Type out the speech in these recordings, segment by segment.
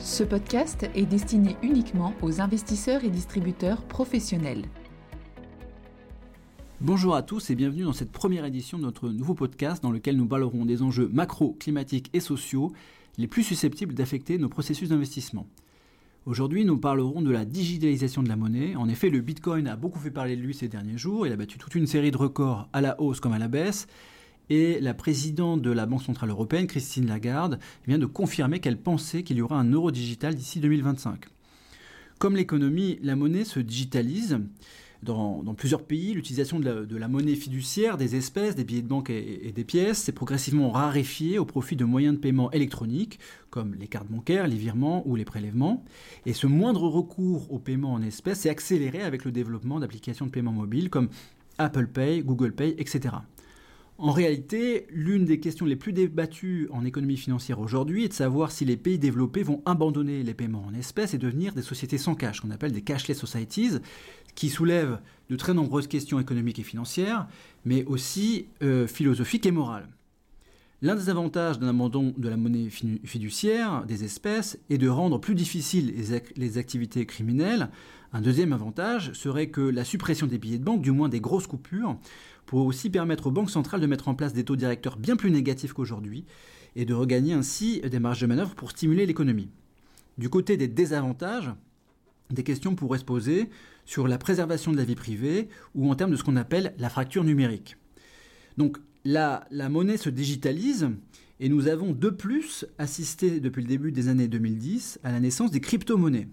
Ce podcast est destiné uniquement aux investisseurs et distributeurs professionnels. Bonjour à tous et bienvenue dans cette première édition de notre nouveau podcast dans lequel nous parlerons des enjeux macro, climatiques et sociaux les plus susceptibles d'affecter nos processus d'investissement. Aujourd'hui, nous parlerons de la digitalisation de la monnaie. En effet, le Bitcoin a beaucoup fait parler de lui ces derniers jours. Il a battu toute une série de records à la hausse comme à la baisse. Et la présidente de la Banque Centrale Européenne, Christine Lagarde, vient de confirmer qu'elle pensait qu'il y aura un euro digital d'ici 2025. Comme l'économie, la monnaie se digitalise. Dans, plusieurs pays, l'utilisation de, la, monnaie fiduciaire, des espèces, des billets de banque et, des pièces s'est progressivement raréfiée au profit de moyens de paiement électroniques, comme les cartes bancaires, les virements ou les prélèvements. Et ce moindre recours au paiement en espèces s'est accéléré avec le développement d'applications de paiement mobile comme Apple Pay, Google Pay, etc. En réalité, l'une des questions les plus débattues en économie financière aujourd'hui est de savoir si les pays développés vont abandonner les paiements en espèces et devenir des sociétés sans cash, qu'on appelle des cashless societies, qui soulèvent de très nombreuses questions économiques et financières, mais aussi euh, philosophiques et morales. L'un des avantages d'un abandon de la monnaie fiduciaire des espèces est de rendre plus difficiles les, activités criminelles. Un deuxième avantage serait que la suppression des billets de banque, du moins des grosses coupures, pourrait aussi permettre aux banques centrales de mettre en place des taux directeurs bien plus négatifs qu'aujourd'hui et de regagner ainsi des marges de manœuvre pour stimuler l'économie. Du côté des désavantages, des questions pourraient se poser sur la préservation de la vie privée ou en termes de ce qu'on appelle la fracture numérique. La, monnaie se digitalise et nous avons de plus assisté depuis le début des années 2010 à la naissance des crypto-monnaies.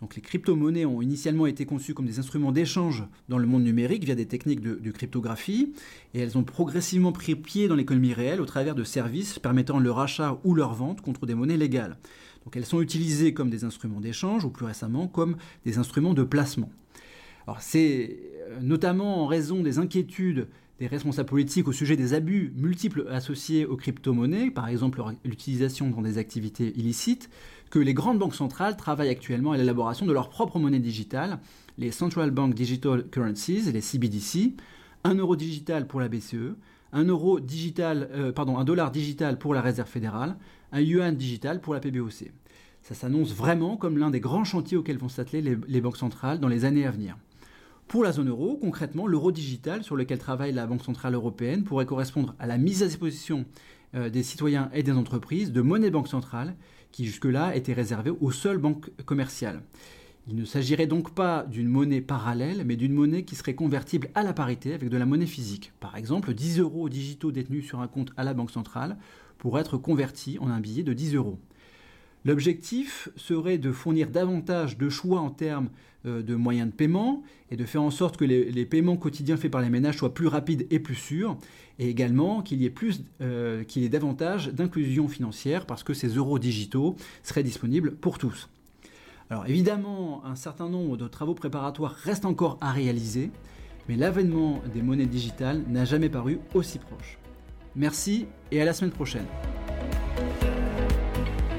Donc les crypto-monnaies ont initialement été conçues comme des instruments d'échange dans le monde numérique via des techniques de, cryptographie, et elles ont progressivement pris pied dans l'économie réelle au travers de services permettant leur achat ou leur vente contre des monnaies légales. Elles sont utilisées comme des instruments d'échange ou plus récemment comme des instruments de placement. C'est euh, notamment en raison des inquiétudes des responsables politiques au sujet des abus multiples associés aux crypto-monnaies, par exemple l'utilisation dans des activités illicites, que les grandes banques centrales travaillent actuellement à l'élaboration de leur propre monnaie digitale, les Central Bank Digital Currencies, les CBDC, un euro digital pour la BCE, euh, un dollar digital pour la Réserve fédérale, un yuan digital pour la PBOC. Ça s'annonce vraiment comme l'un des grands chantiers auxquels vont s'atteler les banques centrales dans les années à venir. Pour la zone euro, concrètement, l'euro digital sur lequel travaille la Banque Centrale Européenne pourrait correspondre à la mise à disposition euh, des citoyens et des entreprises de monnaie banque centrale qui jusque-là était réservée aux seules banques commerciales. Il ne s'agirait donc pas d'une monnaie parallèle, mais d'une monnaie qui serait convertible à la parité avec de la monnaie physique. Par exemple, 10 euros digitaux détenus sur un compte à la Banque centrale pourraient être convertis en un billet de 10 euros. L'objectif serait de fournir davantage de choix en termes euh, de moyens de paiement et de faire en sorte que les, paiements quotidiens faits par les ménages soient plus rapides et plus sûrs, et également euh, qu'il y ait davantage d'inclusion financière parce que ces euros digitaux seraient disponibles pour tous. Alors évidemment, un certain nombre de travaux préparatoires restent encore à réaliser, mais l'avènement des monnaies digitales n'a jamais paru aussi proche. Merci et à la semaine prochaine.